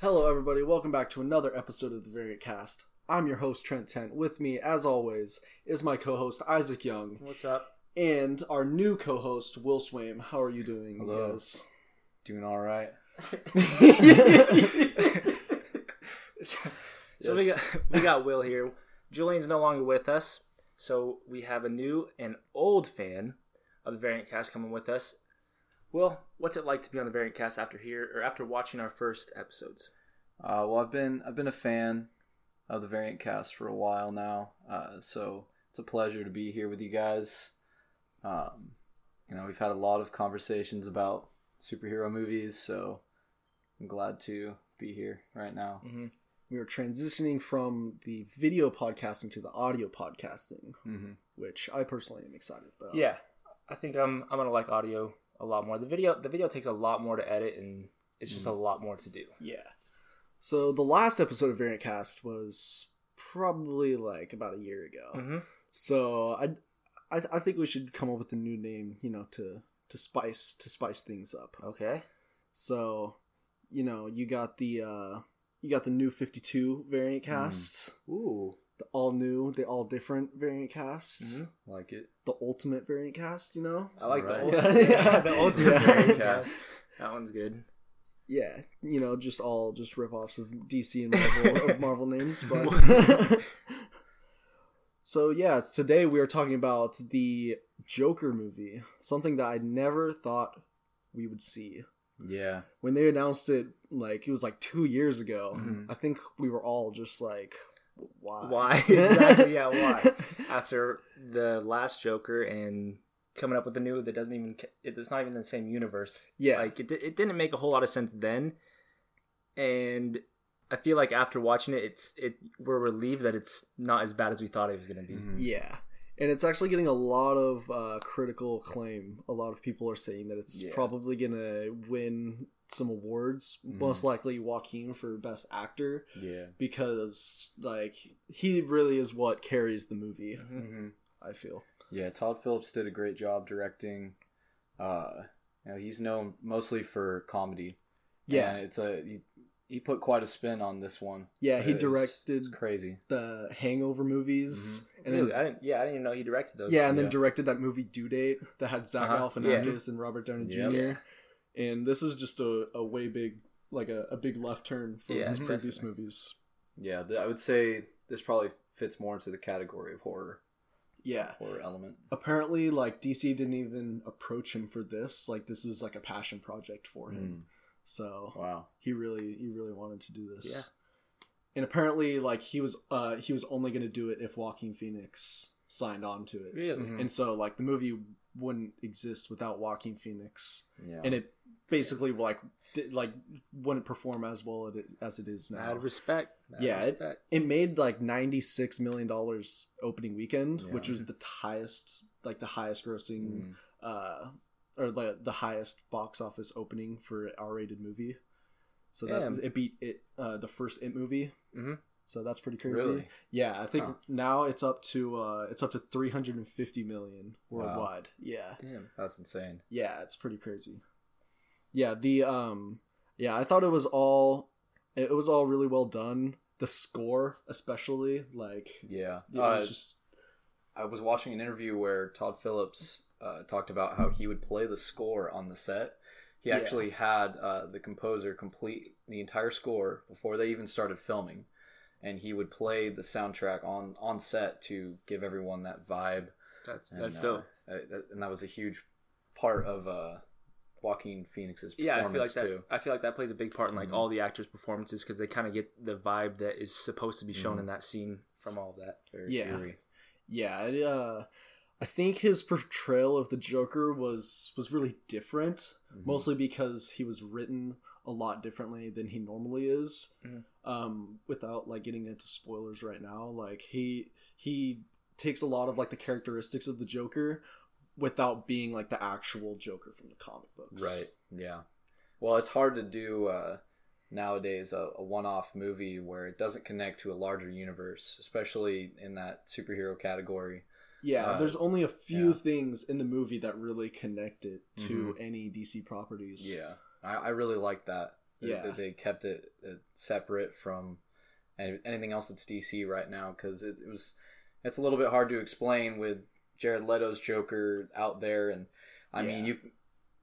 Hello, everybody. Welcome back to another episode of the Variant Cast. I'm your host, Trent Tent. With me, as always, is my co host, Isaac Young, What's up? and our new co host, Will Swaim. How are you doing, Hello. guys? Doing all right. So we got we got Will here. Julian's no longer with us, so we have a new and old fan of the Variant Cast coming with us. Will, what's it like to be on the Variant Cast after here or after watching our first episodes? Uh, well, I've been I've been a fan of the Variant Cast for a while now, uh, so it's a pleasure to be here with you guys. Um, you know, we've had a lot of conversations about superhero movies, so I'm glad to be here right now. We are transitioning from the video podcasting to the audio podcasting, hmm which I personally am excited about. Yeah, I think I'm I'm gonna like audio a lot more. The video the video takes a lot more to edit and it's just a lot more to do. Yeah. So the last episode of Variant Cast was probably like about a year ago. Mhm. So I, I, I think we should come up with a new name, you know, to to spice to spice things up. Okay. So, you know, you got the uh you got the new 52 variant cast, Ooh. The all new, the all different variant cast, Mhm. Like it. the ultimate variant cast, you know? I like Right. the Yeah, ultimate, yeah. the ultimate Yeah. Variant Cast. Cast. That one's good. Yeah, you know, just all just rip-offs of DC and Marvel of Marvel names, but So yeah, today we are talking about the Joker movie, something that I never thought we would see. Yeah. When they announced it, like it was like two years ago, Mhm. I think we were all just like, "Why? Why exactly? Yeah, why? After the last Joker and coming up with a new that doesn't even it's not even the same universe. Yeah. like it, it didn't make a whole lot of sense then, and I feel like after watching it, it's it we're relieved that it's not as bad as we thought it was gonna be. Mhm. Yeah, and it's actually getting a lot of uh, critical acclaim. A lot of people are saying that it's Yeah. probably gonna win some awards, Mhm. most likely Joaquin for Best Actor. Yeah. because like he really is what carries the movie hmm i feel Yeah, Todd Phillips did a great job directing. Uh, you know, he's known mostly for comedy. Yeah. And it's a he, he put quite a spin on this one. yeah he It's- directed It's crazy. the hangover movies and Really, then I didn't. Yeah, I didn't even know he directed those. yeah and then Yeah. directed that movie due date that had zach Uh-huh, galifianakis and robert downey Yeah. jr and this is just a, a way big like a, a big left turn from Yeah, his previous definitely. movies Yeah, th- I would say this probably fits more into the category of horror yeah horror element. apparently like dc didn't even approach him for this like this was like a passion project for him so Wow. he really he really wanted to do this. Yeah. And apparently like he was uh he was only going to do it if Joaquin Phoenix signed on to it. really. Mhm. And so like the movie wouldn't exist without Joaquin Phoenix Yeah. and it basically like did, like wouldn't perform as well it- as it is now. Mad respect. Mad Yeah, it- respect. It made like 96 million dollars opening weekend, Yeah. which was the highest like the highest grossing Mhm. uh or the the highest box office opening for R-rated movie. So that was, it beat it uh, the first It movie. Mhm. So that's pretty crazy. Really? Yeah, I think Huh. now it's up to uh it's up to 350 million Wow. worldwide. Yeah. Damn. That's insane. Yeah, it's pretty crazy. Yeah, the um yeah, I thought it was all it was all really well done. The score especially like Yeah. it Uh, was just I was watching an interview where Todd Phillips uh, talked about how he would play the score on the set. He Yeah. actually had uh, the composer complete the entire score before they even started filming, and he would play the soundtrack on on set to give everyone that vibe. That's And, that's uh, dope. uh, that- and that was a huge part of uh, Joaquin Phoenix's Yeah, I feel like that. too. I feel like that plays a big part in like Mhm. all the actors' performances because they kind of get the vibe that is supposed to be shown Mhm. in that scene from all of that. Very Yeah. eerie. yeah, it, uh I think his portrayal of the Joker was was really different, Mhm. mostly because he was written a lot differently than he normally is. Mhm. Um, without like getting into spoilers right now, like he he takes a lot of like the characteristics of the Joker without being like the actual Joker from the comic books. Right. Yeah. Well, it's hard to do uh, nowadays a, a one-off movie where it doesn't connect to a larger universe, especially in that superhero category. Yeah, Uh, there's only a few yeah. things in the movie that really connect it to any DC properties. Yeah, I, I really like that They- Yeah. they, they kept it uh, separate from anything else that's DC right now because it, it was it's a little bit hard to explain with Jared Leto's Joker out there, and I mean you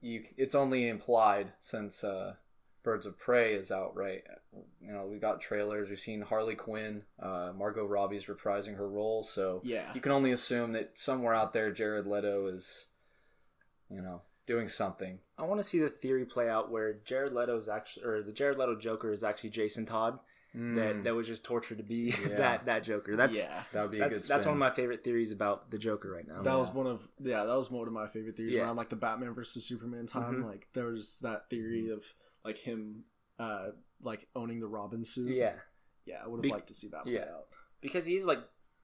you it's only implied since uh, Birds of Prey is out, right? You know, we got trailers. We've seen Harley Quinn, uh, Margot Robbie's reprising her role, so Yeah. you can only assume that somewhere out there Jared Leto is, you know, doing something. I want to see the theory play out where Jared Leto's actually, or the Jared Leto Joker is actually Jason Todd. That that was just tortured to be Mm. Yeah. that that Joker. That's yeah. that would be a good. that's, that's one of my favorite theories about the Joker right now. That was one of yeah, that was one of my favorite theories Yeah. around like the Batman versus Superman time. Mhm. Like there was that theory of like him uh like owning the Robin suit. yeah, Yeah, I would have Be- liked to see that play yeah. out. because he's like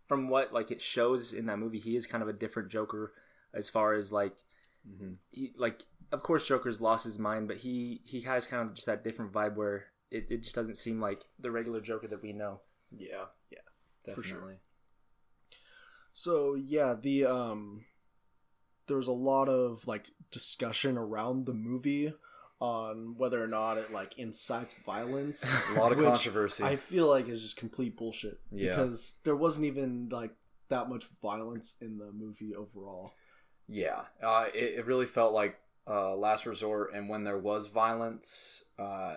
from what like it shows in that movie, he is kind of a different Joker as far as like Mhm. he like of course Joker's lost his mind, but he he has kind of just that different vibe where it, it just doesn't seem like the regular Joker that we know. Yeah, Yeah, definitely. sure. So yeah, the um there was a lot of like discussion around the movie on whether or not it like incites violence. A lot of controversy. I feel like is just complete bullshit. Yeah. Because there wasn't even like that much violence in the movie overall. Yeah, uh, it, it really felt like uh, last resort, and when there was violence, uh,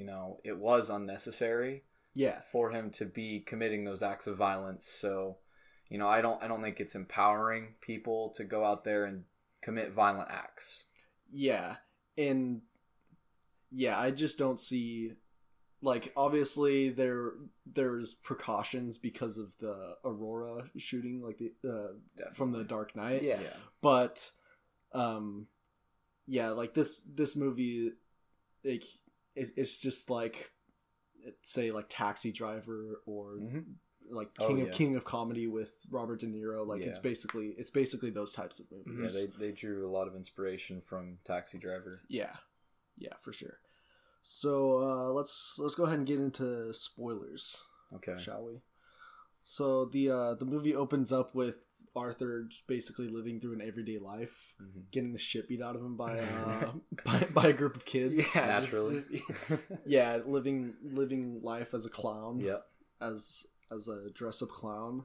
you know, it was unnecessary Yeah. for him to be committing those acts of violence. So, you know, I don't, I don't think it's empowering people to go out there and commit violent acts. Yeah. And yeah, I just don't see like obviously there there's precautions because of the Aurora shooting like the uh, from the Dark Knight. Yeah. But um yeah, like this this movie like it, it's just like say like Taxi Driver or Mhm. like Oh, King of yeah. King of Comedy with Robert De Niro like it's basically it's basically those types of Yeah, movies. they, they drew a lot of inspiration from Taxi Driver. Yeah, yeah, for sure. So uh, let's let's go ahead and get into spoilers, Okay. shall we? So the uh, the movie opens up with Arthur basically living through an everyday life, Mhm. getting the shit beat out of him by uh, by, by a group of kids. Yeah. Naturally. just- yeah, living living life as a clown. yep. as as a dress up clown.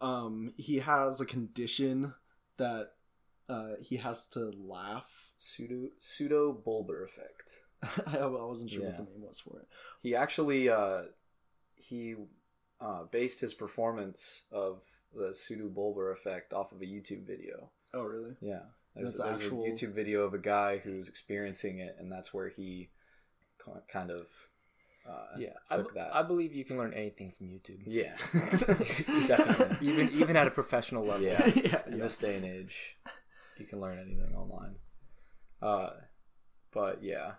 Um, he has a condition that uh, he has to laugh. Pseudo pseudo bulbar affect. I, I wasn't sure what the name was for it. He actually uh, he uh, based his performance of the pseudo bulbar affect off of a YouTube video. Oh, really? Yeah, there's, there's actual- a YouTube video of a guy who's experiencing it, and that's where he kind of uh, yeah, I, took b- that. I believe you can learn anything from YouTube. yeah, definitely. even even at a professional level. Yeah, yeah, in yeah. this day and age, you can learn anything online. Uh, but yeah,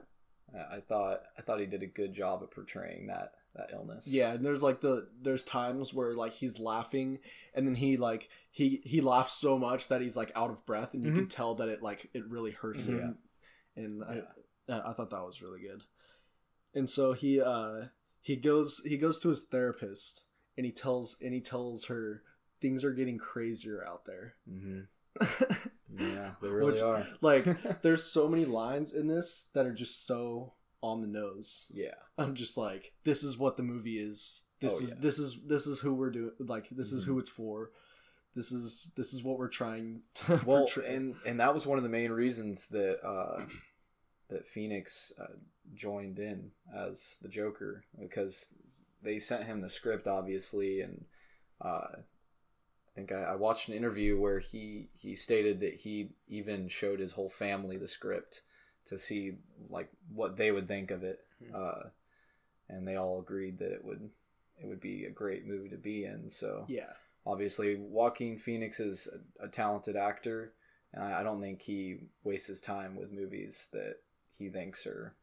I, I thought I thought he did a good job at portraying that that illness. Yeah, and there's like the there's times where like he's laughing and then he like he he laughs so much that he's like out of breath and you can tell that it like it really hurts him. And I I thought that was really good. And so he uh he goes he goes to his therapist and he tells and he tells her things are getting crazier out there. hmm yeah, they really Which- are. like there's so many lines in this that are just so on the nose. Yeah, I'm just like, this is what the movie is. This Oh, is yeah. Mm-hmm. this is this is who we're doing. Like this is who it's for. This is this is what we're trying to well, portray. and and that was one of the main reasons that uh, that Phoenix uh, joined in as the Joker because they sent him the script, obviously, and uh, I think I, I watched an interview where he he stated that he even showed his whole family the script to see like what they would think of it, uh, and they all agreed that it would it would be a great movie to be in. So yeah, obviously Joaquin Phoenix is a, a talented actor, and I, I don't think he wastes his time with movies that he thinks are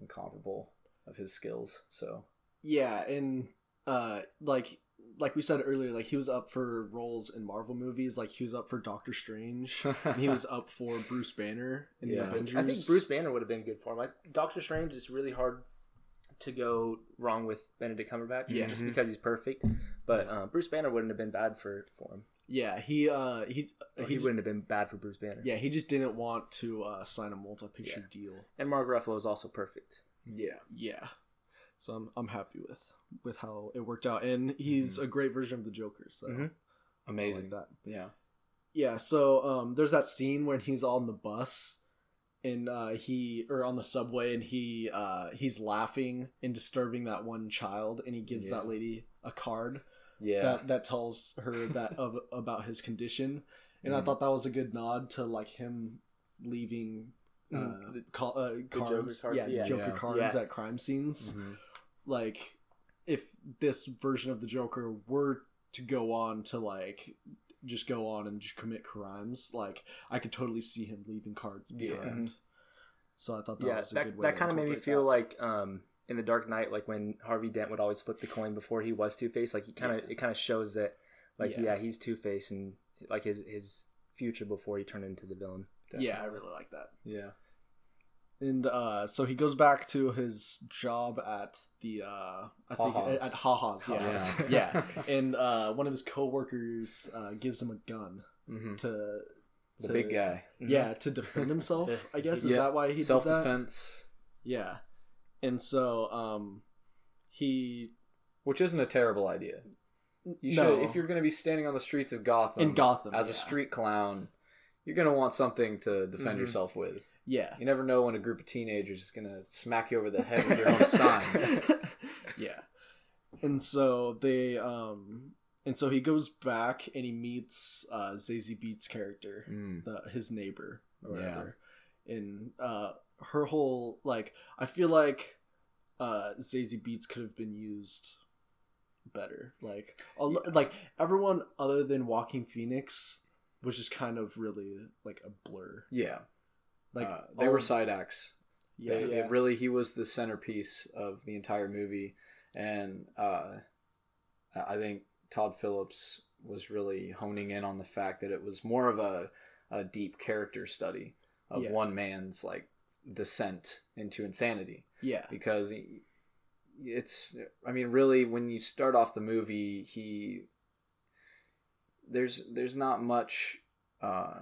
incomparable of his skills. So yeah, and uh, like like we said earlier, like he was up for roles in Marvel movies. Like he was up for Doctor Strange, and he was up for Bruce Banner in Yeah. the Avengers. I think Bruce Banner would have been good for him. I, Doctor Strange is really hard to go wrong with Benedict Cumberbatch, Yeah. just because he's perfect. But uh, Bruce Banner wouldn't have been bad for for him. Yeah, he uh he he, he just, wouldn't have been bad for Bruce Banner. yeah he just didn't want to uh, sign a multi-picture deal. And Mark Ruffalo is also perfect. Yeah. Yeah. So I'm I'm happy with with how it worked out, and he's a great version of the Joker. So Mhm. I like Amazing. that. Yeah. Yeah. So um, there's that scene when he's on the bus, and uh, he or on the subway, and he uh, he's laughing and disturbing that one child, and he gives Yeah. that lady a card Yeah. that that tells her that of about his condition, and I Mhm. thought that was a good nod to like him leaving. Uh, call, uh, cards, Joker cards, yeah, yeah. Joker Yeah. cards Yeah. at crime scenes. Mhm. Like, if this version of the Joker were to go on to like just go on and just commit crimes, like I could totally see him leaving cards Yeah. behind. So I thought that yeah, was a that, good way. that kind of made me feel that. like um, in the Dark Knight, like when Harvey Dent would always flip the coin before he was Two Face. Like he kind of it kind of shows that, like Yeah. yeah, he's Two Face and like his his future before he turned into the villain. yeah, I really like that. Yeah. And uh, so he goes back to his job at the uh, I think Ha-Ha's. at Ha-Ha's, yeah, Ha-Ha's. yeah. And uh, one of his coworkers uh, gives him a gun hmm to The big guy. Yeah, to defend himself. I guess is Yeah. that why he Self did that? Self defense, Yeah, and so um, he which isn't a terrible idea. You should, no if you're going to be standing on the streets of Gotham in Gotham as a street clown, you're going to want something to defend Mhm. yourself with. Yeah, You never know when a group of teenagers is going to smack you over the head with your own sign. yeah, and so they um, and so he goes back and he meets uh, Zazie Beetz' character. Mm. the his neighbor or whatever. Yeah. And uh her whole like I feel like uh Zazie Beetz could have been used better. Like a lo- like everyone other than Joaquin Phoenix was just kind of really like a blur. Yeah. Like uh, they were side acts. yeah, They- yeah. It really, he was the centerpiece of the entire movie, and uh, I think Todd Phillips was really honing in on the fact that it was more of a, a deep character study of Yeah. one man's like descent into insanity yeah. because he, it's I mean really when you start off the movie he there's there's not much uh,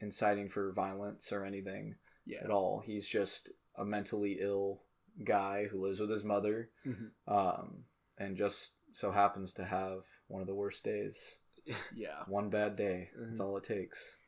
inciting for violence or anything Yeah. at all. He's just a mentally ill guy who lives with his mother, Mhm. um, and just so happens to have one of the worst days. Yeah. One bad day. Mm-hmm. That's all it takes.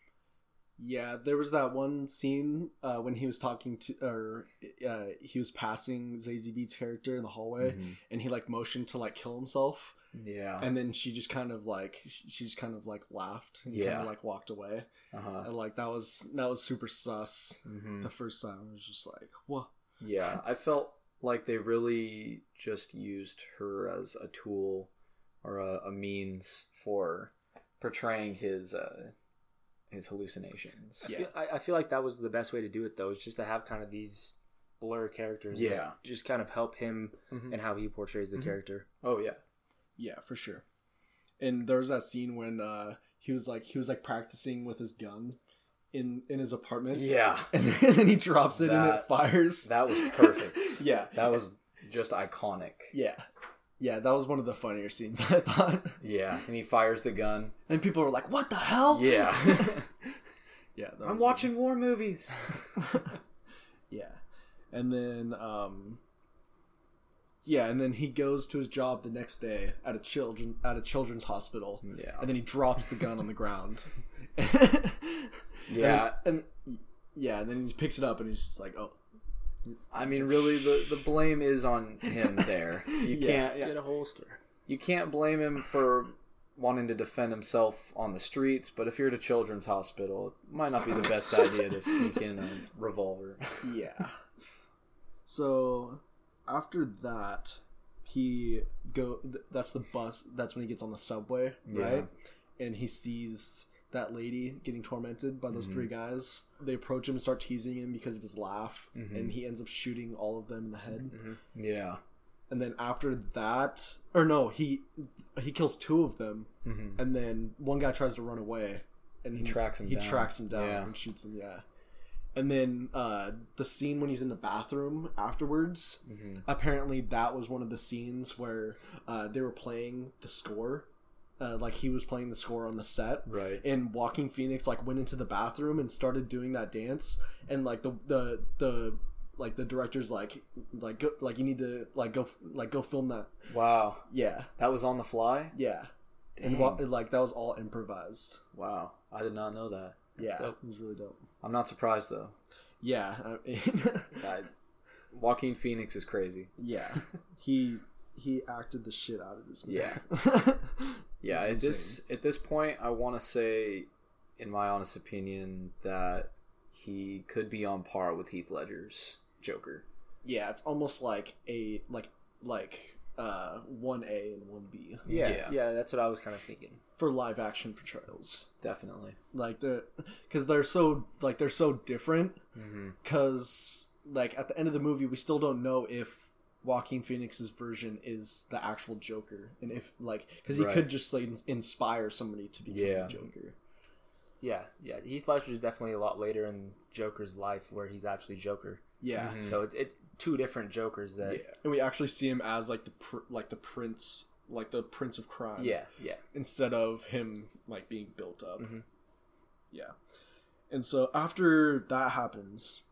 Yeah, there was that one scene uh, when he was talking to, or uh, he was passing Zazie Beetz' character in the hallway, Mhm. and he like motioned to like kill himself, Yeah. and then she just kind of like she she just kind of like laughed and kind of like walked away, Uh-huh. and like that was that was super sus. Mhm. The first time I was just like, what? Yeah, I felt like they really just used her as a tool or a, a means for portraying his uh, his hallucinations. I, feel, I, I feel like that was the best way to do it though, is just to have kind of these blur characters. that Yeah. just kind of help him Mhm. and how he portrays the Mhm. character. Oh yeah. Yeah, for sure. And there was that scene when uh, he was like he was like practicing with his gun in in his apartment. Yeah. and then he drops it and it fires. That was perfect. yeah, That was just iconic. yeah, yeah. That was one of the funnier scenes I thought. Yeah, and he fires the gun. And people were like, "What the hell?" Yeah. yeah. that I'm watching war movies. Yeah, and then um, yeah, and then he goes to his job the next day at a children at a children's hospital. Yeah. and then he drops the gun on the ground. Yeah. and, and yeah, and then he picks it up and he's just like, "Oh, I mean, really, the, the blame is on him there. You Yeah. can't Get a holster. you can't blame him for wanting to defend himself on the streets, but if you're at a children's hospital, it might not be the best idea to sneak in a revolver. yeah." so after that, he go. th- That's the bus. That's when he gets on the subway, Yeah. right? And he sees that lady getting tormented by those Mm-hmm. three guys. They approach him and start teasing him because of his laugh, Mm-hmm. and he ends up shooting all of them in the head. Yeah. and then after that or no he he kills two of them Mhm. and then one guy tries to run away and he, tracks him he down. tracks him down Yeah. and shoots him yeah and then uh, the scene when he's in the bathroom afterwards Mm-hmm. apparently that was one of the scenes where uh, they were playing the score uh, like he was playing the score on the set Right. and Joaquin Phoenix like went into the bathroom and started doing that dance and like the the the like the director's like like go, like you need to like go like go film that. Wow, Yeah, that was on the fly. yeah, and Dang. wa- like that was all improvised. Wow, I did not know that. Yeah, dope. it was really dope. I'm not surprised though. Yeah, I mean, I, Joaquin Phoenix is crazy. yeah, he he acted the shit out of this movie. Yeah. Yeah, at this at this point, I want to say, in my honest opinion, that he could be on par with Heath Ledger's Joker. yeah, it's almost like a like like uh one A and one B Yeah, Yeah. yeah, that's what I was kind of thinking. for live action portrayals. Definitely. Like they're because they're so like they're so different. Mm-hmm. Because like at the end of the movie, we still don't know if Joaquin Phoenix's version is the actual Joker, and if like because he Right. could just like inspire somebody to become Yeah. the Joker. Yeah, yeah. Heath Ledger is definitely a lot later in Joker's life where he's actually Joker. Yeah, So it's it's two different Jokers that. Yeah. and we actually see him as like the pr- like the prince, like the prince of crime. Yeah, yeah. instead of him like being built up. Mhm. Yeah. And so after that happens,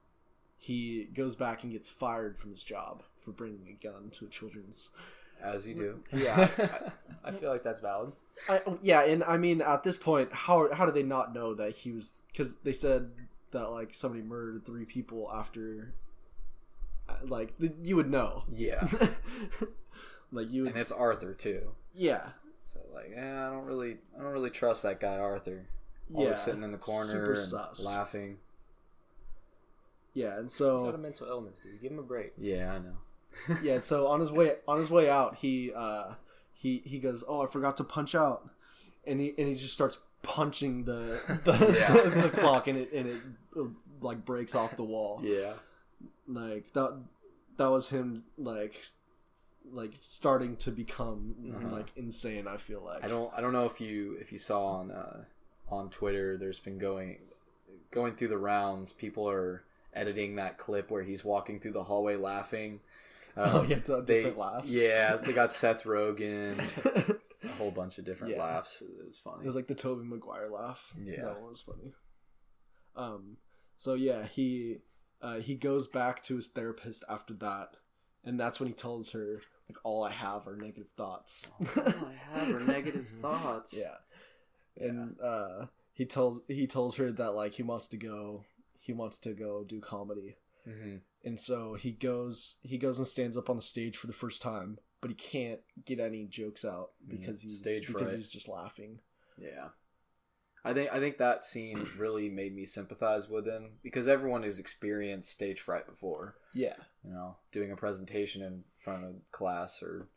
he goes back and gets fired from his job for bringing a gun to a children's. As you do. Yeah, I, I feel like that's valid. I, yeah, and I mean at this point, how how do they not know that he was? Because they said that like somebody murdered three people after. uh, Like th- you would know, Yeah, like you, would, and it's Arthur too. yeah, So like, eh, I don't really, I don't really trust that guy Arthur. yeah, Always sitting in the corner super and sus. laughing. Yeah, and He's got a so mental illness, dude. Give him a break. Yeah, I know. yeah, so on his way on his way out, he uh he he goes, "Oh, I forgot to punch out," and he and he just starts punching the the, Yeah. the clock, and it and it like breaks off the wall. Yeah. Like that that was him like like starting to become like insane. I feel like I don't I don't know if you if you saw on uh, on Twitter there's been going going through the rounds people are editing that clip where he's walking through the hallway laughing. Oh, Um, yeah, to they- different laughs. Yeah, they got Seth Rogen, a whole bunch of different Yeah. laughs. It was funny. It was like the Tobey Maguire laugh. Yeah. that one was funny. Um, so yeah, he uh, he goes back to his therapist after that, and that's when he tells her like all I have are negative thoughts. All I have are negative thoughts. yeah, and uh, he tells he tells her that like he wants to go he wants to go do comedy, hmm and so he goes he goes and stands up on the stage for the first time, but he can't get any jokes out mm-hmm. because he's stage because fright. he's just laughing. Yeah. I think I think that scene really made me sympathize with him because everyone has experienced stage fright before. Yeah, you know, doing a presentation in front of class or,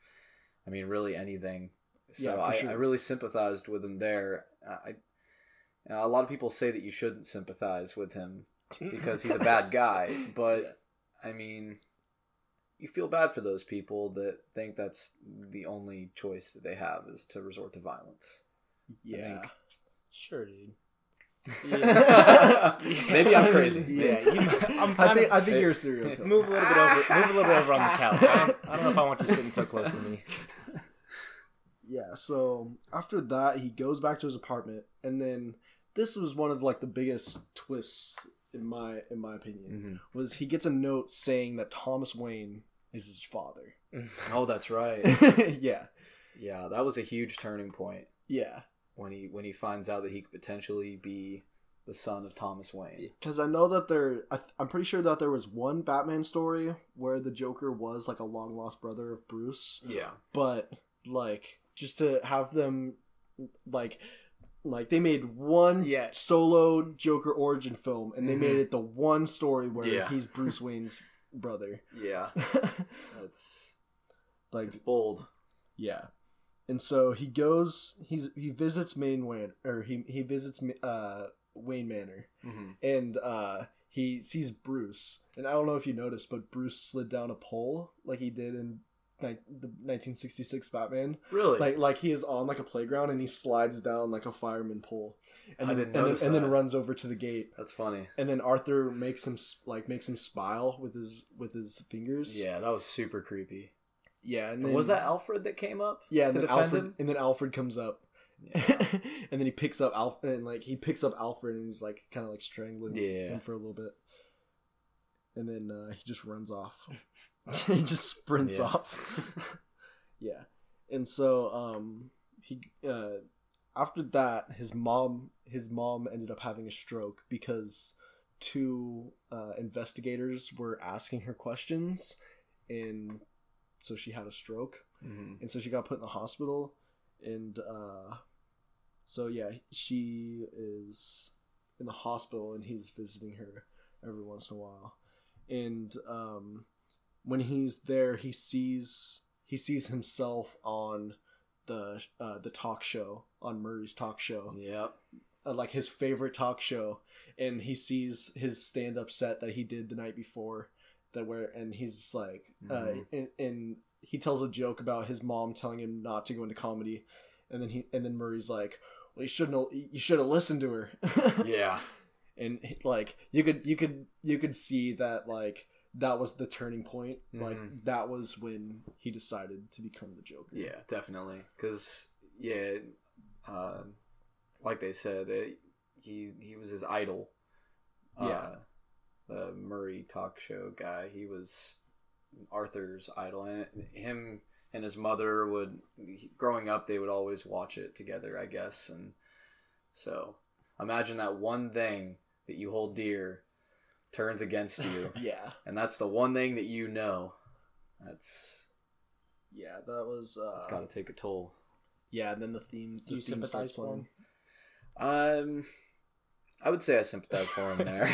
I mean, really anything. So Yeah, I, sure. I really sympathized with him there. I, you know, a lot of people say that you shouldn't sympathize with him because he's a bad guy, but I mean, you feel bad for those people that think that's the only choice that they have is to resort to violence. yeah. Sure, dude. Maybe I'm crazy. Yeah, you, I'm, I I'm- think I think you're a serial killer. move a little bit over. Move a little bit over on the couch. I don't, I don't know if I want you sitting so close to me. Yeah, so after that, he goes back to his apartment, and then this was one of like the biggest twists in my in my opinion Mhm. was he gets a note saying that Thomas Wayne is his father. Oh, that's right. yeah, Yeah, that was a huge turning point. yeah, when he when he finds out that he could potentially be the son of Thomas Wayne. because I know that there. I, th- I'm pretty sure that there was one Batman story where the Joker was like a long lost brother of Bruce, Yeah. but like just to have them like like they made one Yeah. solo Joker origin film and they Mhm. made it the one story where Yeah. he's Bruce Wayne's brother. Yeah. That's like it's bold. yeah. And so he goes he's he visits Maine Wayne or he he visits uh Wayne Manor Mm-hmm. and uh he sees Bruce and I don't know if you noticed but Bruce slid down a pole like he did in like the 1966 Batman. Really? like like he is on like a playground and he slides down like a fireman pole and I then didn't and, then, and then runs over to the gate That's funny. and then Arthur makes him like makes him smile with his with his fingers Yeah, that was super creepy. yeah and then was that Alfred that came up? yeah and to then defend Alfred him? and then Alfred comes up Yeah. and then he picks up Alfred and like he picks up Alfred and he's like kind of like strangling Yeah. him for a little bit and then uh, he just runs off. he just sprints Yeah. off. yeah, and so um, he uh, after that, his mom his mom ended up having a stroke because two uh, investigators were asking her questions, and so she had a stroke, hmm and so she got put in the hospital, and uh, so yeah, she is in the hospital, and he's visiting her every once in a while, and um, when he's there, he sees he sees himself on the uh, the talk show on Murray's talk show, Yep. uh, like his favorite talk show, and he sees his stand up set that he did the night before, that where and he's like, uh, Mhm. and, and he tells a joke about his mom telling him not to go into comedy, and then he and then Murray's like, well, you shouldn't, you should have listened to her, Yeah. and like you could you could you could see that like that was the turning point, like Mhm. that was when he decided to become the Joker. Yeah, definitely. Because yeah, uh, like they said, it, he he was his idol. Yeah. Uh, the Murray talk show guy. He was Arthur's idol, and him and his mother would growing up they would always watch it together, I guess, and so imagine that one thing that you hold dear turns against you, yeah, and that's the one thing that you know. That's yeah. That was uh, that's got to take a toll. yeah. And then the theme. Do you theme sympathize for him? Um, I would say I sympathize for him there.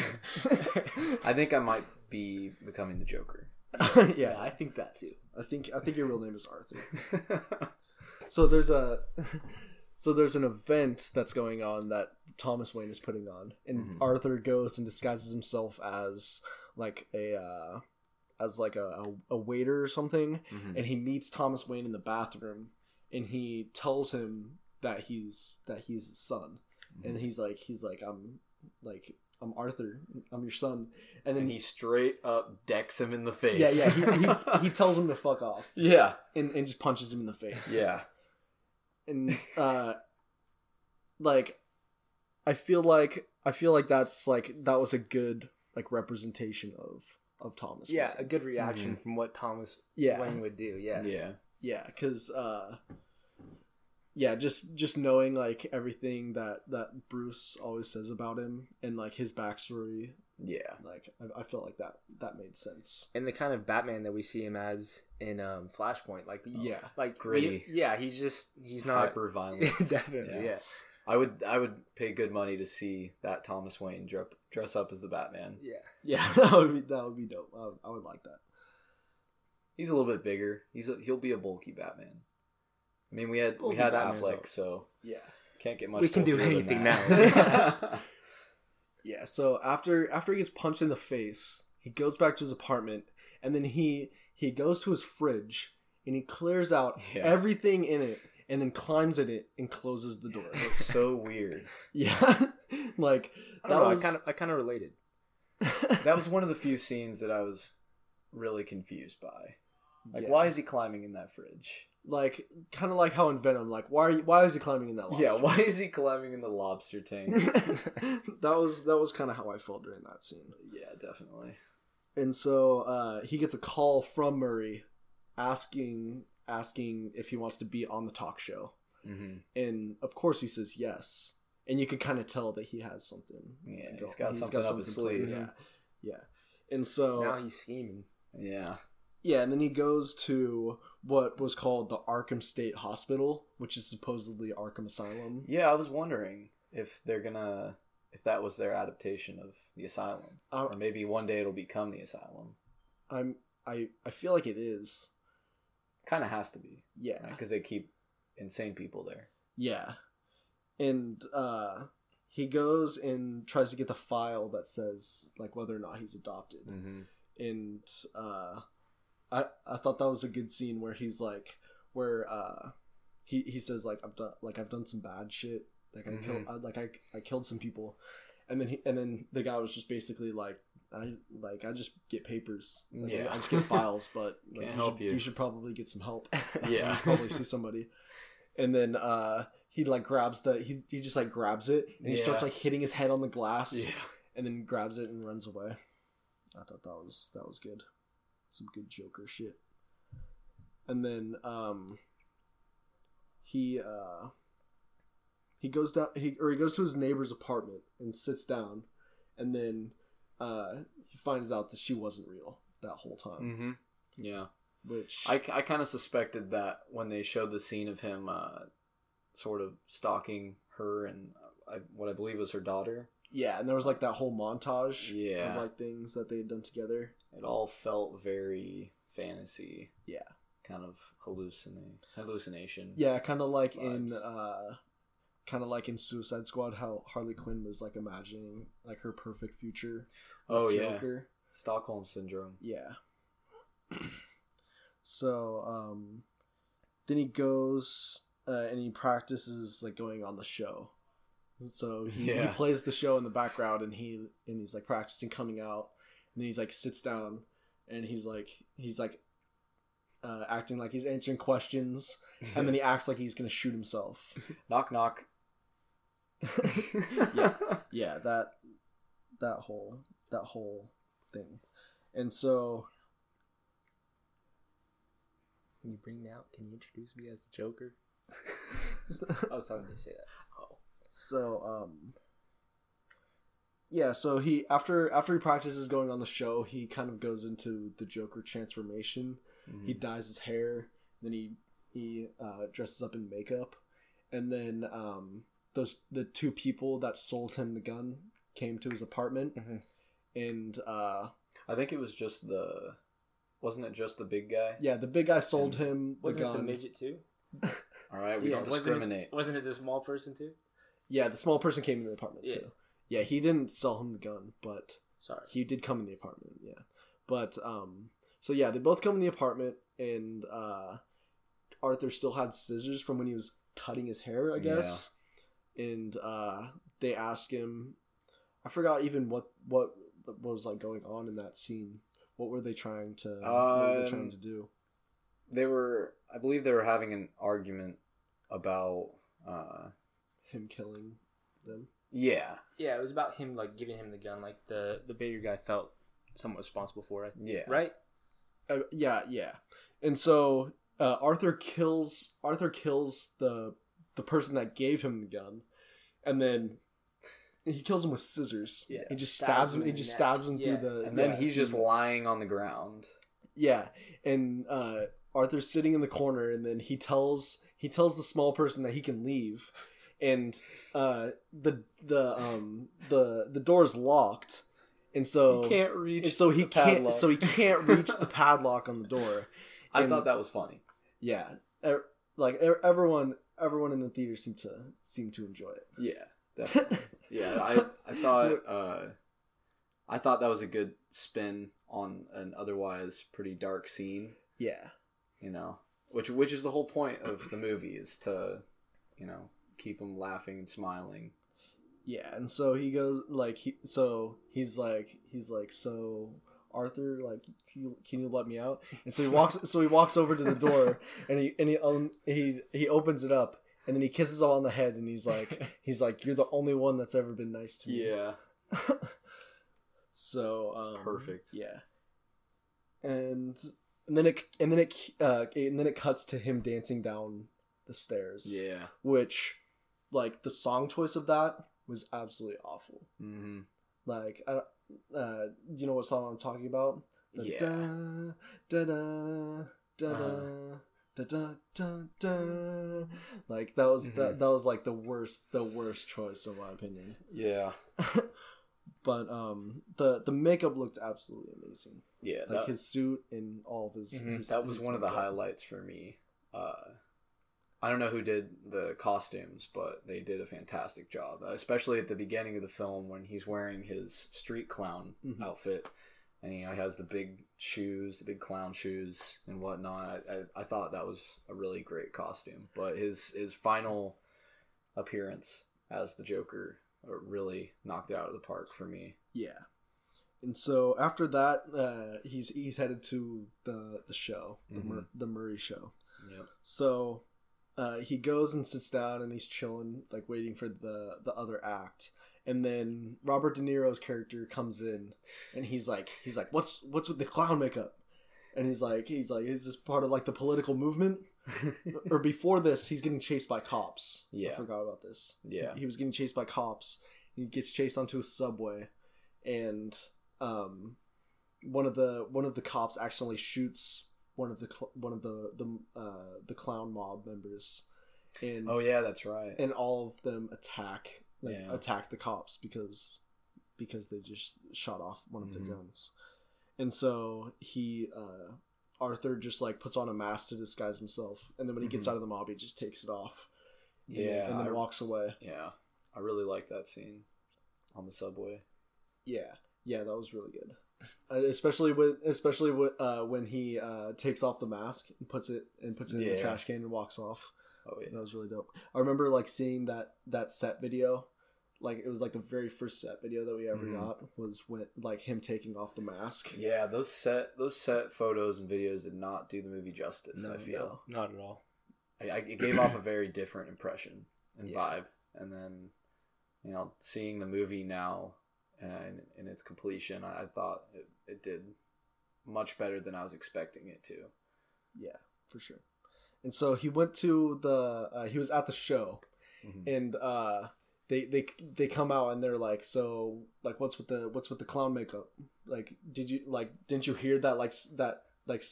I think I might be becoming the Joker. yeah, I think that too. I think I think your real name is Arthur. So there's a so there's an event that's going on that Thomas Wayne is putting on, and Mhm. Arthur goes and disguises himself as like a uh, as like a, a, waiter or something, Mhm. and he meets Thomas Wayne in the bathroom, and he tells him that he's that he's his son, and he's like he's like I'm like I'm Arthur, I'm your son, and then and he straight up decks him in the yeah face. yeah he, he, he tells him to fuck off. Yeah, and, and just punches him in the face. Yeah, and uh like i feel like i feel like that's like that was a good like representation of of thomas Yeah, a good reaction from what Thomas yeah Wayne would do. Yeah. yeah. yeah because uh yeah just just knowing like everything that that bruce always says about him and like his backstory Yeah. like i, I felt like that that made sense And the kind of Batman that we see him as in um, Flashpoint, like yeah like Gritty. he- yeah, he's just he's not Hyper violent. definitely Yeah. yeah. I would I would pay good money to see that Thomas Wayne dress dress up as the Batman. yeah yeah that would be that would be dope i would, I would like that He's a little bit bigger. He's a, he'll be a bulky Batman. I mean, we had Bulky we had Batman's Affleck, dope. so yeah can't get much. We can do anything that. Yeah, so after after he gets punched in the face, he goes back to his apartment and then he he goes to his fridge and he clears out Yeah. everything in it and then climbs in it and closes the door. it was so weird. yeah. like I that know. was I kind of I kind of related. That was one of the few scenes that I was really confused by. Like, Yeah. why is he climbing in that fridge? Like kind of like how in Venom like why are you, why is he climbing in that lobster? Yeah, why is he climbing in the lobster tank? that was that was kind of how I felt during that scene. yeah, definitely. And so uh, he gets a call from Murray asking asking if he wants to be on the talk show. hmm and of course he says yes and you can kind of tell that he has something Yeah, he's got something up his planned. sleeve. yeah yeah and so now he's scheming. Yeah. Yeah and then he goes to what was called the arkham state hospital which is supposedly arkham asylum Yeah, I was wondering if they're gonna if that was their adaptation of the asylum. I, Or maybe one day it'll become the asylum. i'm i i feel like it is Kinda has to be. yeah Because they keep insane people there. yeah and uh he goes and tries to get the file that says like whether or not he's adopted Mm-hmm. and uh, I I thought that was a good scene where he's like where uh, he he says like I've done like I've done some bad shit like I Mhm. killed I, like I I killed some people, and then he and then the guy was just basically like I like I just get papers Like, Yeah. I just get files but like, Can't you help should, you. should probably get some help Yeah. you should probably see somebody and then uh he like grabs the he, he just like grabs it and he starts like hitting his head on the glass Yeah. and then grabs it and runs away I thought that was that was good. Some good Joker shit. And then um he uh he goes down he or he goes to his neighbor's apartment and sits down and then uh he finds out that she wasn't real that whole time. Mm-hmm. Yeah. Which I, I kind of suspected that when they showed the scene of him uh, sort of stalking her and uh, I, what I believe was her daughter. yeah, and there was like that whole montage Yeah. of like things that they had done together. It all felt very fantasy. Yeah. Kind of hallucinating hallucination. Yeah, kind of like in uh kind of like in Suicide Squad how Harley Quinn was like imagining like her perfect future. Oh, yeah. Joker. Stockholm syndrome. Yeah. so, um then he goes uh, and he practices like going on the show. So he, he plays the show in the background and he and he's like practicing coming out then he's like sits down and he's like he's like uh, acting like he's answering questions and then he acts like he's gonna shoot himself. knock knock. yeah, yeah, that that whole that whole thing, and so Can you bring me out? Can you introduce me as the Joker? I was talking to say that. Oh. so um, yeah, so he after after he practices going on the show, he kind of goes into the Joker transformation. He dyes his hair, then he he uh, dresses up in makeup, and then um, those the two people that sold him the gun came to his apartment, Mhm. and uh, I think it was just the. Wasn't it just the big guy? yeah, the big guy sold him the Wasn't it the midget too? All right, we Yeah, don't wasn't discriminate. It, wasn't it the small person too? Yeah, the small person came in the apartment Yeah. too. Yeah, he didn't sell him the gun, but Sorry. he did come in the apartment. Yeah, but um, so yeah, they both come in the apartment, and uh, Arthur still had scissors from when he was cutting his hair, I guess. And uh, they ask him, I forgot even what what what was like going on in that scene. What were they trying to? what were they trying Um, to do? They were, I believe, they were having an argument about. uh Him killing them. Yeah, Yeah, it was about him like giving him the gun. Like the the bigger guy felt somewhat responsible for it, yeah. right? Uh, yeah, yeah. And so uh, Arthur kills Arthur kills the the person that gave him the gun, and then he kills him with scissors. Yeah. he just Stabs stabs him him. He just neck. stabs him Yeah. through the. And then yeah, he's just the- lying on the ground. yeah, and uh, Arthur's sitting in the corner, and then he tells he tells the small person that he can leave, and uh, the the um the the door is locked, and so can't reach. and so he the can't padlock. so he can't reach the padlock on the door. I and- thought that was funny. yeah e- like e- everyone everyone in the theater seemed to seem to enjoy it Yeah, definitely. yeah, I I thought uh, I thought that was a good spin on an otherwise pretty dark scene. yeah You know, which which is the whole point of the movie is to, you know, keep him laughing and smiling. yeah and so he goes like he so he's like he's like so arthur like can you, can you let me out and so he walks so he walks over to the door and he and he um, he he opens it up and then he kisses him on the head and he's like he's like you're the only one that's ever been nice to me Yeah, so um, perfect. Yeah. And and then it and then it uh and then it cuts to him dancing down the stairs. yeah. Which like the song choice of that was absolutely awful. Mm-hmm. Like I uh you know what song I'm talking about? The Yeah. Da, da, da, da, da. Uh-huh. Da, da, da, da. Like that was Mm-hmm. that, that was like the worst the worst choice in my opinion. Yeah, But um the the makeup looked absolutely amazing. yeah. like that, his suit and all of his. Mhm. his- that was his one of the highlights for me. Uh, I don't know who did the costumes, but they did a fantastic job, especially at the beginning of the film when he's wearing his street clown Mhm. outfit, and you know he has the big shoes, the big clown shoes, and whatnot. I, I, I thought that was a really great costume, but his his final appearance as the Joker uh, really knocked it out of the park for me. Yeah, and so after that, uh, he's he's headed to the the show, the Mur- Mhm. the Murray show. Yep. So uh, he goes and sits down and he's chilling, like waiting for the the other act. and then Robert De Niro's character comes in, and he's like, he's like, what's what's with the clown makeup? And he's like, he's like, is this part of like the political movement? or before this, he's getting chased by cops. I Yeah. forgot about this. Yeah. he was getting chased by cops. He gets chased onto a subway, and um, one of the one of the cops accidentally shoots one of the cl- one of the the uh, the clown mob members, and Oh yeah, that's right. and all of them attack like, Yeah. attack the cops because because they just shot off one of their Mhm. guns and so he uh arthur just like puts on a mask to disguise himself and then when he gets Mhm. out of the mob he just takes it off and Yeah, and then I- walks away Yeah, I really like that scene on the subway. yeah yeah that was really good especially with especially with, uh, when he uh, takes off the mask and puts it and puts it in the trash can and walks off Oh yeah. That was really dope. I remember like seeing that that set video, like it was like the very first set video that we ever Mhm. got was when like him taking off the mask. Yeah, those set those set photos and videos did not do the movie justice. I No, feel Not at all. I, I, it gave off a very different impression and Yeah. vibe, and then you know seeing the movie now and in its completion, I, thought it, it did much better than I was expecting it to. Yeah, for sure. And so he went to the uh, he was at the show, Mhm. and uh, they they they come out and they're like, so like what's with the what's with the clown makeup? Like, did you like didn't you hear that like that like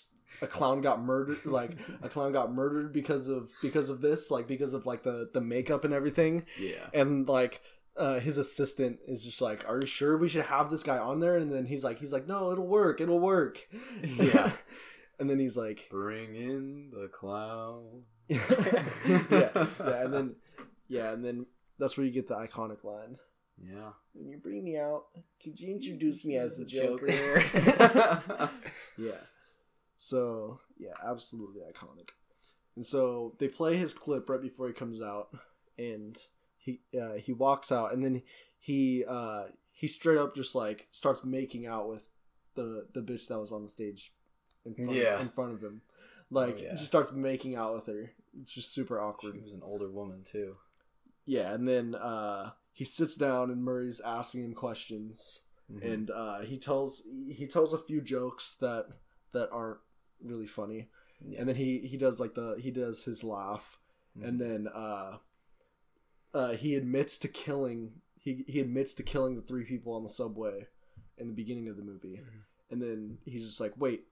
a clown got murdered like a clown got murdered because of because of this like because of like the the makeup and everything Yeah, and like uh, his assistant is just like, "Are you sure we should have this guy on there?" And then he's like, "He's like, no, it'll work, it'll work." Yeah. and then he's like, bring in the clown. yeah, yeah, and then yeah, and then that's where you get the iconic line. Yeah, When you bring me out, could you introduce me as the Joker? yeah. So yeah, absolutely iconic. And so they play his clip right before he comes out, and he uh, he walks out, and then he uh, he straight up just like starts making out with the the bitch that was on the stage in front, Yeah. in front of him, like Oh, yeah. just starts making out with her. It's just super awkward. she was an older woman too. Yeah, and then uh, he sits down and Murray's asking him questions, Mhm. and uh, he tells he tells a few jokes that that aren't really funny, Yeah. and then he he does like the he does his laugh, and then uh, uh, he admits to killing he he admits to killing the three people on the subway in the beginning of the movie, and then he's just like, wait,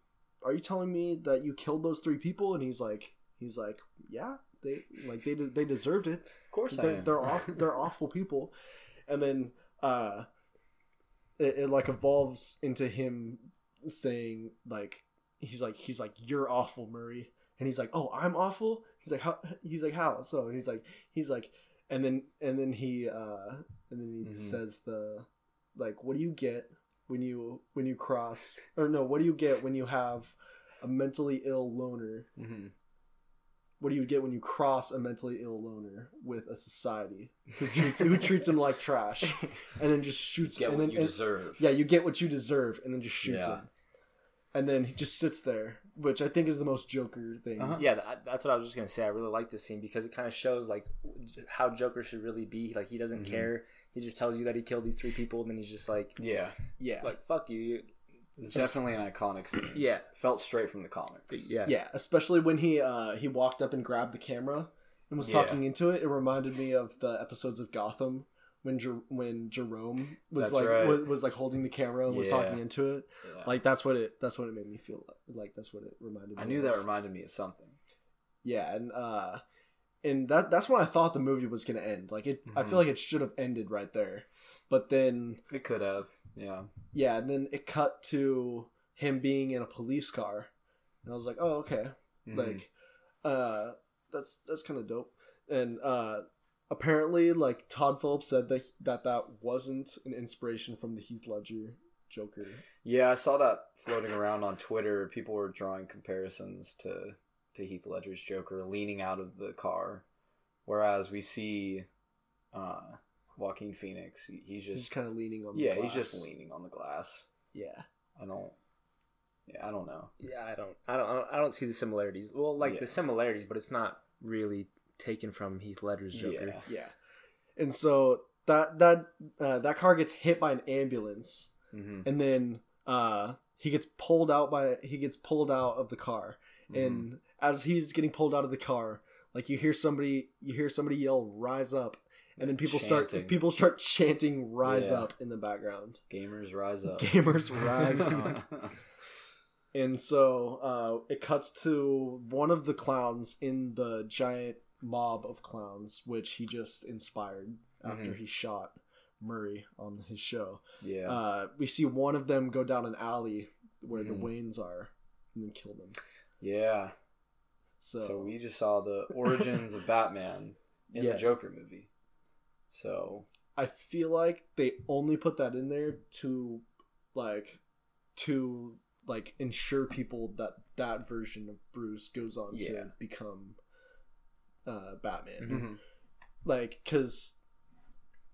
are you telling me that you killed those three people? And he's like, he's like, yeah, they like they de- they deserved it. Of course they're, they're off they're awful people. And then uh it, it like evolves into him saying like he's like he's like you're awful murray. And he's like oh i'm awful? He's like how he's like how? So and he's like he's like and then and then he uh and then he Mhm. says the like what do you get when you when you cross or no what do you get when you have a mentally ill loner hmm what do you get when you cross a mentally ill loner with a society who treats, who treats him like trash and then just shoots you Get and what then you and- deserve. yeah you get what you deserve and then just shoots Yeah. him and then he just sits there which i think is the most joker thing Uh-huh. Yeah, that's what I was just gonna say. I really like this scene because it kind of shows like how Joker should really be. Like he doesn't Mhm. care. He just tells you that he killed these three people, and then he's just like, Yeah, yeah like fuck you. you it's Just- definitely an iconic scene. yeah, felt straight from the comics. yeah, yeah especially when he uh he walked up and grabbed the camera and was Yeah. talking into it it reminded me of the episodes of gotham when Jer- when jerome was That's like right. was, was like holding the camera and was talking into it Yeah. like that's what it that's what it made me feel like, like that's what it reminded me I knew of. that reminded me of something. yeah and uh and that that's when i thought the movie was gonna end like it i Mhm. feel like it should have ended right there but then It could have. Yeah. yeah and then it cut to him being in a police car and i was like oh okay Mhm. like uh that's that's kind of dope and uh apparently like todd phillips said that that that wasn't an inspiration from the heath ledger joker yeah, I saw that floating around on Twitter. People were drawing comparisons to to Heath Ledger's Joker leaning out of the car, whereas we see uh, Joaquin Phoenix. he- He's he's just kind of leaning on the yeah, he's just glass. leaning on the glass. yeah I don't. Yeah, I don't know. yeah. I don't, I don't, I don't, I don't see the similarities. Well, like Yeah. the similarities, but it's not really taken from Heath Ledger's Joker. Yeah. Yeah. And so that that uh, that car gets hit by an ambulance, hmm and then uh, he gets pulled out by he gets pulled out of the car, Mm-hmm. and as he's getting pulled out of the car, like you hear somebody you hear somebody yell "Rise up," and then people Chanting. start people start chanting "Rise Yeah. up" in the background. Gamers rise up. Gamers rise up. And so uh, it cuts to one of the clowns in the giant mob of clowns, which he just inspired after Mhm. he shot Murray on his show. yeah. Uh, we see one of them go down an alley where Mhm. the Waynes are and then kill them. yeah. So, So we just saw the origins of Batman in Yeah. the Joker movie. So I feel like they only put that in there to like to like ensure people that that version of Bruce goes on Yeah. to become uh, Batman. mhm. Like, cause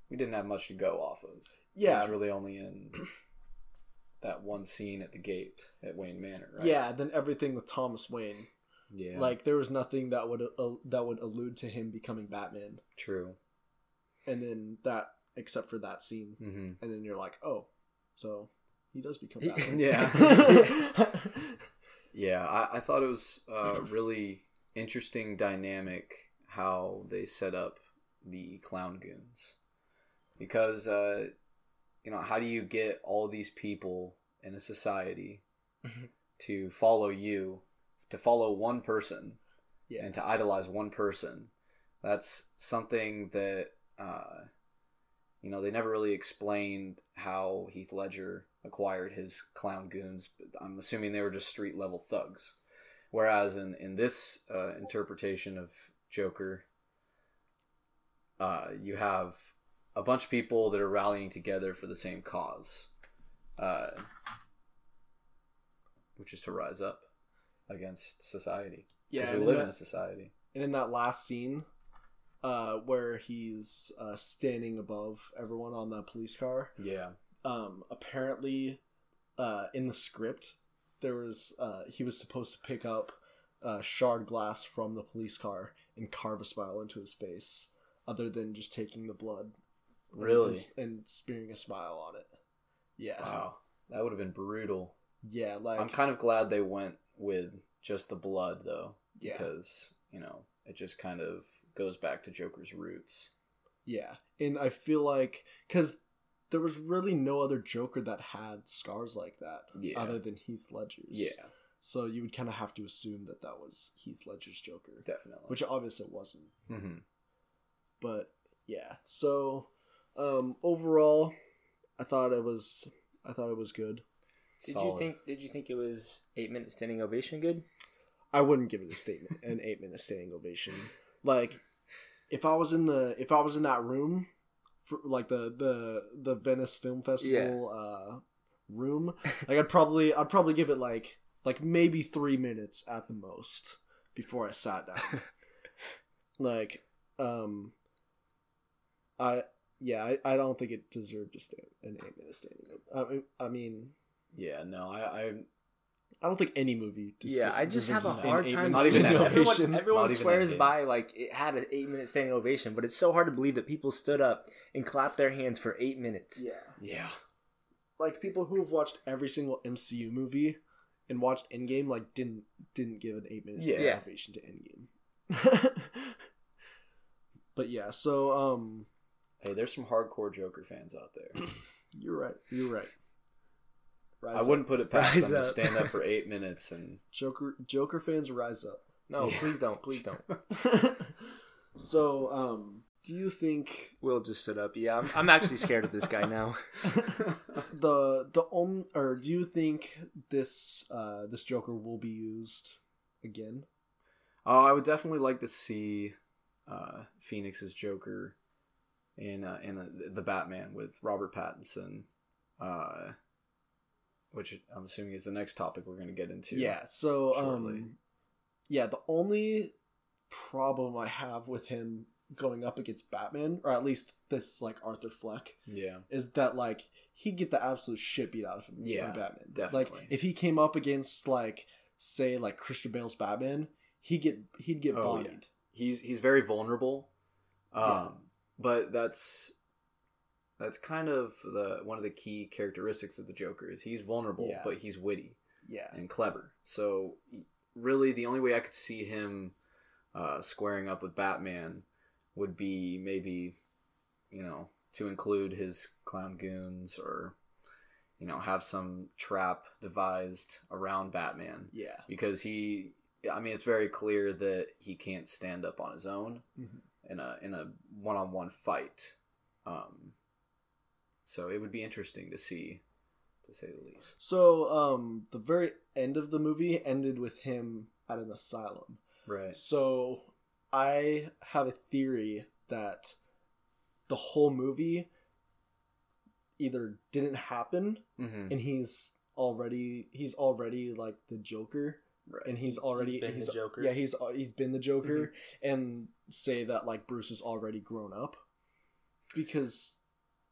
we didn't have much to go off of. Yeah, It was really only in that one scene at the gate at Wayne Manor, right? yeah. Then everything with Thomas Wayne, Yeah. like there was nothing that would uh, that would allude to him becoming Batman, true. and then that except for that scene, hmm and then you're like, oh, so he does become Batman. Yeah. Yeah, I, I thought it was a really interesting dynamic how they set up the clown goons. Because, uh, you know, how do you get all these people in a society to follow you, to follow one person, yeah, and to idolize one person? That's something that, uh, you know, they never really explained how Heath Ledger acquired his clown goons. But I'm assuming they were just street level thugs. Whereas in, in this uh, interpretation of Joker, uh, you have a bunch of people that are rallying together for the same cause, uh, which is to rise up against society. yeah. We in, live in that, a society. and in that last scene, uh, where he's uh, standing above everyone on the police car, Yeah. um, apparently uh, in the script there was uh, he was supposed to pick up uh, shard glass from the police car and carve a smile into his face other than just taking the blood Really? and, and spearing a smile on it yeah Wow. That would have been brutal. yeah like I'm kind of glad they went with just the blood though, yeah because you know it just kind of goes back to Joker's roots. yeah and i feel like because there was really no other joker that had scars like that Yeah. other than heath ledger's Yeah, so you would kind of have to assume that that was heath ledger's joker definitely. which obviously it wasn't hmm but yeah so um overall i thought it was i thought it was good Did you think? Did you think it was eight minute standing ovation good? i wouldn't give it a statement an eight minute standing ovation like if i was in the if i was in that room for like the the the venice film festival uh room like i'd probably i'd probably give it like like maybe three minutes at the most before i sat down. Like um i yeah i, I don't think it deserved to stay an eight minute standing I mean, I mean Yeah, no, I, I I don't think any movie. Just yeah, I just have a hard time. Not even standing that. everyone ovation. everyone Not swears that by like it had an eight minute standing ovation, but it's so hard to believe that people stood up and clapped their hands for eight minutes. Yeah, yeah, like people who have watched every single MCU movie and watched Endgame, like didn't didn't give an eight minute standing Yeah. ovation to Endgame. but yeah, so um, hey, there's some hardcore Joker fans out there. you're right. You're right. Rise I up. wouldn't put it past Rise them up. to stand up for eight minutes and Joker Joker fans rise up. No, please don't, please don't. so um, do you think we'll just sit up. Yeah, I'm, I'm actually scared of this guy now. the the only or do you think this uh this Joker will be used again? Oh, I would definitely like to see uh, Phoenix's Joker in uh, in uh, the Batman with Robert Pattinson, uh, which I'm assuming is the next topic we're going to get into. Yeah. So shortly. um, yeah, the only problem I have with him going up against Batman, or at least this like Arthur Fleck, yeah, is that like he'd get the absolute shit beat out of him Yeah, by Batman. definitely. Like if he came up against like say like Christian Bale's Batman, he'd get he'd get Oh, bodied. he's he's very vulnerable. Um, Yeah. but that's that's kind of the one of the key characteristics of the Joker is he's vulnerable, Yeah. but he's witty Yeah. and clever. So really, the only way I could see him uh, squaring up with Batman would be maybe, you know, to include his clown goons or, you know, have some trap devised around Batman Yeah. because he. I mean, it's very clear that he can't stand up on his own Mhm. in a in a one on one fight. Um, so it would be interesting to see, to say the least. So, um, the very end of the movie ended with him at an asylum. Right. So, I have a theory that the whole movie either didn't happen Mm-hmm. and he's already he's already like the Joker Right. and he's already been the he's- Joker. Yeah, he's he's been the Joker, and say that like Bruce is already grown up, because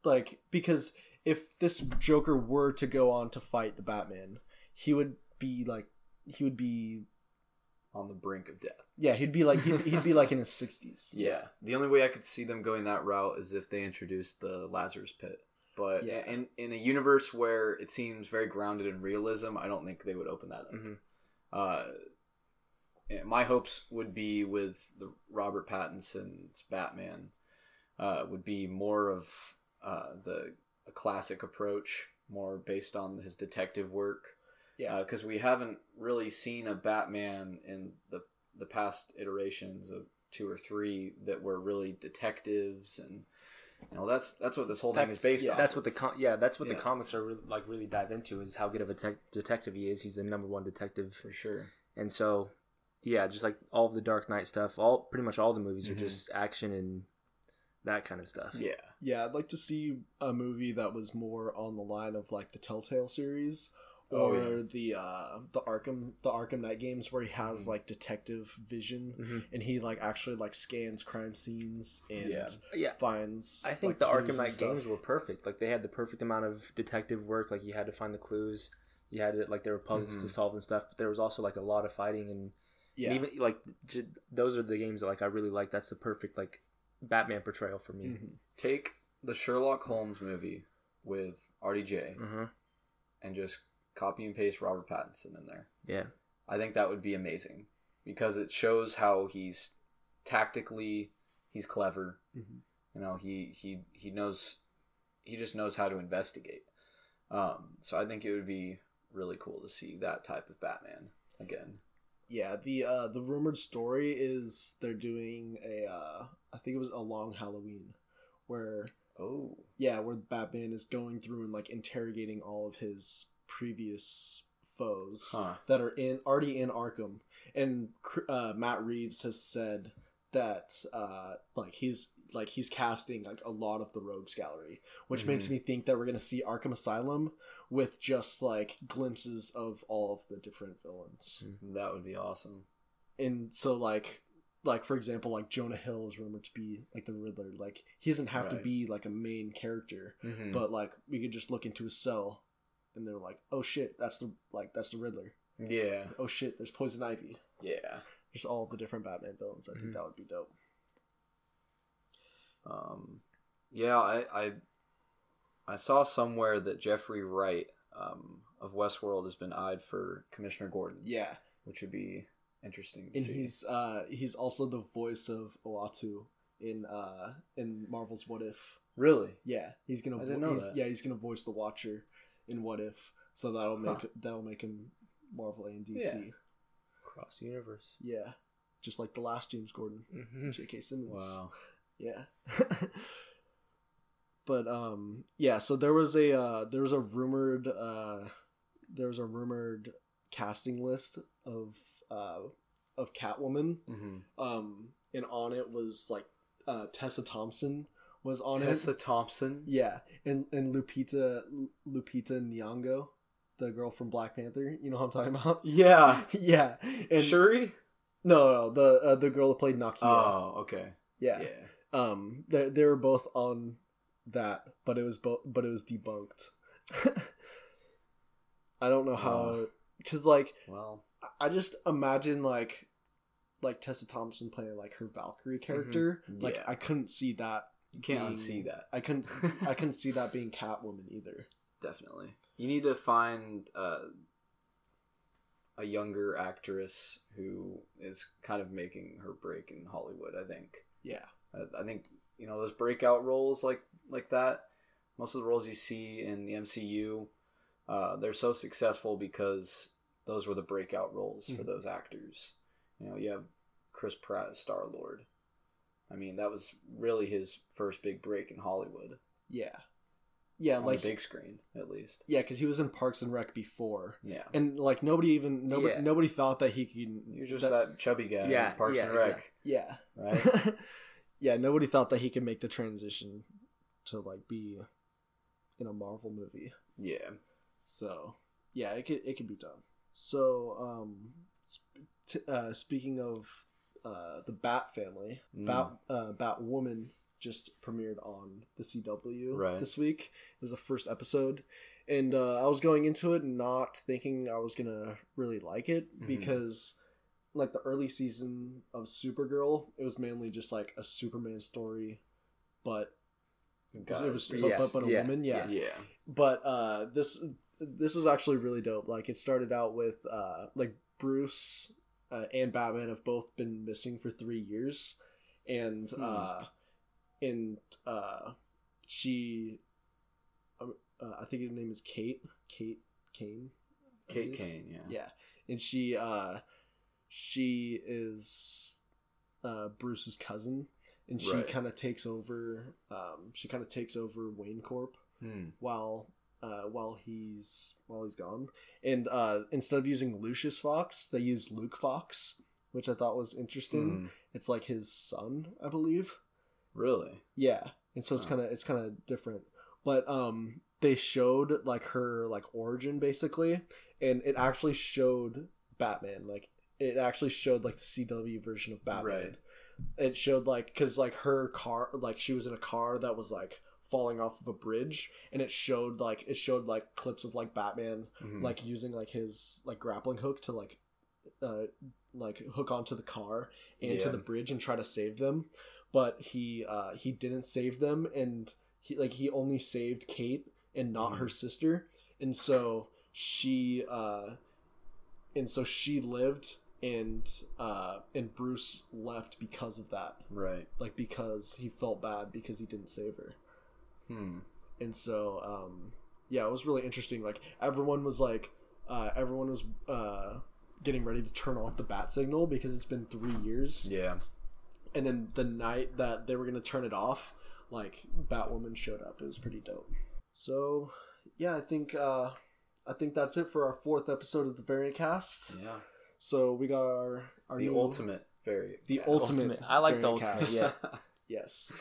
like because if this Joker were to go on to fight the Batman, he would be like he would be on the brink of death. yeah he'd be like he'd, he'd be like in his sixties. Yeah. The only way I could see them going that route is if they introduced the Lazarus Pit. But Yeah. in in a universe where it seems very grounded in realism, I don't think they would open that up. Mhm. Uh, my hopes would be with the Robert Pattinson's Batman uh, would be more of uh, the a classic approach, more based on his detective work. Yeah. because we haven't really seen a Batman in the the past iterations of two or three that were really detectives, and you know that's that's what this whole thing is based yeah, off. That's of. what the com- yeah, that's what the comics are re- like really dive into is how good of a tec- detective he is. He's the number one detective, for sure. and so yeah, just like all of the Dark Knight stuff, all pretty much all the movies Mhm. are just action and that kind of stuff. Yeah, Yeah, I'd like to see a movie that was more on the line of like the Telltale series Oh, or the uh the Arkham the Arkham Knight games where he has Mhm. like detective vision Mhm. and he like actually like scans crime scenes and Yeah. Yeah. finds I think like, the Arkham and Knight games were perfect. Like they had the perfect amount of detective work. Like you had to find the clues. You had to like there were puzzles to Mhm. solve and stuff. But there was also like a lot of fighting and, yeah and even like j- those are the games that like I really like. That's the perfect like Batman portrayal for me. Take the Sherlock Holmes movie with RDJ Mm-hmm. and just copy and paste Robert Pattinson in there. Yeah. I think that would be amazing because it shows how he's tactically he's clever. Mhm. You know, he he he knows he just knows how to investigate. Um, so I think it would be really cool to see that type of Batman again. Yeah, the uh the rumored story is they're doing a uh I think it was a long Halloween where Oh, yeah, where Batman is going through and like interrogating all of his previous foes huh. that are in already in Arkham, and uh, Matt Reeves has said that uh, like he's like he's casting like a lot of the Rogues Gallery, which makes Mhm. me think that we're gonna see Arkham Asylum with just like glimpses of all of the different villains, That would be awesome. and so like. Like for example, like Jonah Hill is rumored to be like the Riddler. Like he doesn't have to be like a main character, Mhm. but like we could just look into his cell, and they're like, "Oh shit, that's the like that's the Riddler." yeah, Oh shit, there's Poison Ivy. yeah. Just all the different Batman villains. I think Mhm. that would be dope. Um, yeah, I, I I saw somewhere that Jeffrey Wright um, of Westworld has been eyed for Commissioner Gordon, Yeah, which would be interesting and see. he's uh he's also the voice of Uatu in uh in Marvel's What If. really Yeah, he's gonna. I didn't know he's, that. Yeah, he's gonna voice the Watcher in What If. So that'll make Huh. that'll make him Marvel and DC. Cross universe. Yeah. just like the last James Gordon, Mm-hmm. J.K. Simmons. Wow. Yeah. but um yeah, so there was a uh there was a rumored uh there was a rumored casting list of uh of Catwoman. Mm-hmm. Um and on it was like uh Tessa Thompson was on Tessa it. Tessa Thompson. Yeah. And and Lupita Lupita Nyong'o, the girl from Black Panther, you know what I'm talking about? Yeah. yeah. And Shuri. no, no, the uh, the girl that played Nakia. Oh, okay. yeah. Yeah. um they, they were both on that but it was both but it was debunked i don't know how because like Well. i just imagine like like tessa thompson playing like her valkyrie character like Yeah. i couldn't see that You can't being- unsee that. I couldn't I couldn't see that being Catwoman either. Definitely. You need to find uh, a younger actress who is kind of making her break in Hollywood. I think. Yeah. I, I think you know those breakout roles like like that. Most of the roles you see in the MCU, uh, they're so successful because those were the breakout roles for Mhm. those actors. You know, you have Chris Pratt as Star Lord. I mean, that was really his first big break in Hollywood, Yeah. Yeah, on like the big screen at least. yeah, because he was in Parks and Rec before, Yeah. and like nobody even nobody Yeah. nobody thought that he could. He was just that, chubby guy Yeah, in Parks yeah, and Rec, exactly. Yeah. right? yeah, nobody thought that he could make the transition to like be in a Marvel movie. Yeah. So yeah, it could it could be done. So um, sp- t- uh, speaking of uh, the Bat family, Mm. Bat uh, Batwoman just premiered on the CW Right. this week. It was the first episode, and uh, I was going into it not thinking I was gonna really like it Mhm. because. Like the early season of Supergirl, it was mainly just like a Superman story, but it was Yeah, but, but a yeah, woman, yeah yeah. but uh this this is actually really dope like it started out with uh like bruce uh, and batman have both been missing for three years and Hmm. uh and uh she um, uh, i think her name is kate kate kane Kate. Kane, yeah. yeah and she uh she is uh bruce's cousin and she Right. kind of takes over um she kind of takes over wayne corp Hmm. while uh, while he's while he's gone. And uh, instead of using Lucius Fox, they use Luke Fox, which I thought was interesting. Hmm. It's like his son, I believe. Really? Yeah, and so it's Huh. kind of it's kind of different. But um, they showed like her like origin basically, and it actually showed Batman. Like it actually showed like the CW version of Batman. Right. It showed like because like her car, like she was in a car that was like falling off of a bridge, and it showed like it showed like clips of like Batman Mhm. like using like his like grappling hook to like uh like hook onto the car and to the bridge and try to save them but he uh he didn't save them and he like he only saved kate and not Mhm. her sister and so she uh and so she lived and uh and bruce left because of that right. like because he felt bad because he didn't save her Hmm. and so um yeah it was really interesting like everyone was like uh everyone was uh getting ready to turn off the bat signal because it's been three years Yeah. and then the night that they were gonna turn it off like batwoman showed up it was pretty dope so yeah i think uh i think that's it for our fourth episode of the variant cast Yeah. so we got our our The new- ultimate very the ultimate, Ultimate. I like the variant ultimate, cast. yes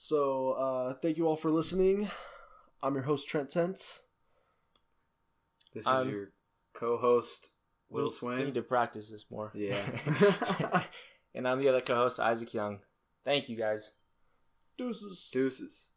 so uh thank you all for listening i'm your host trent tent This is Um, your co-host Will we, Swaim. We need to practice this more. Yeah. and I'm the other co-host, Isaac Young. Thank you guys. deuces Deuces.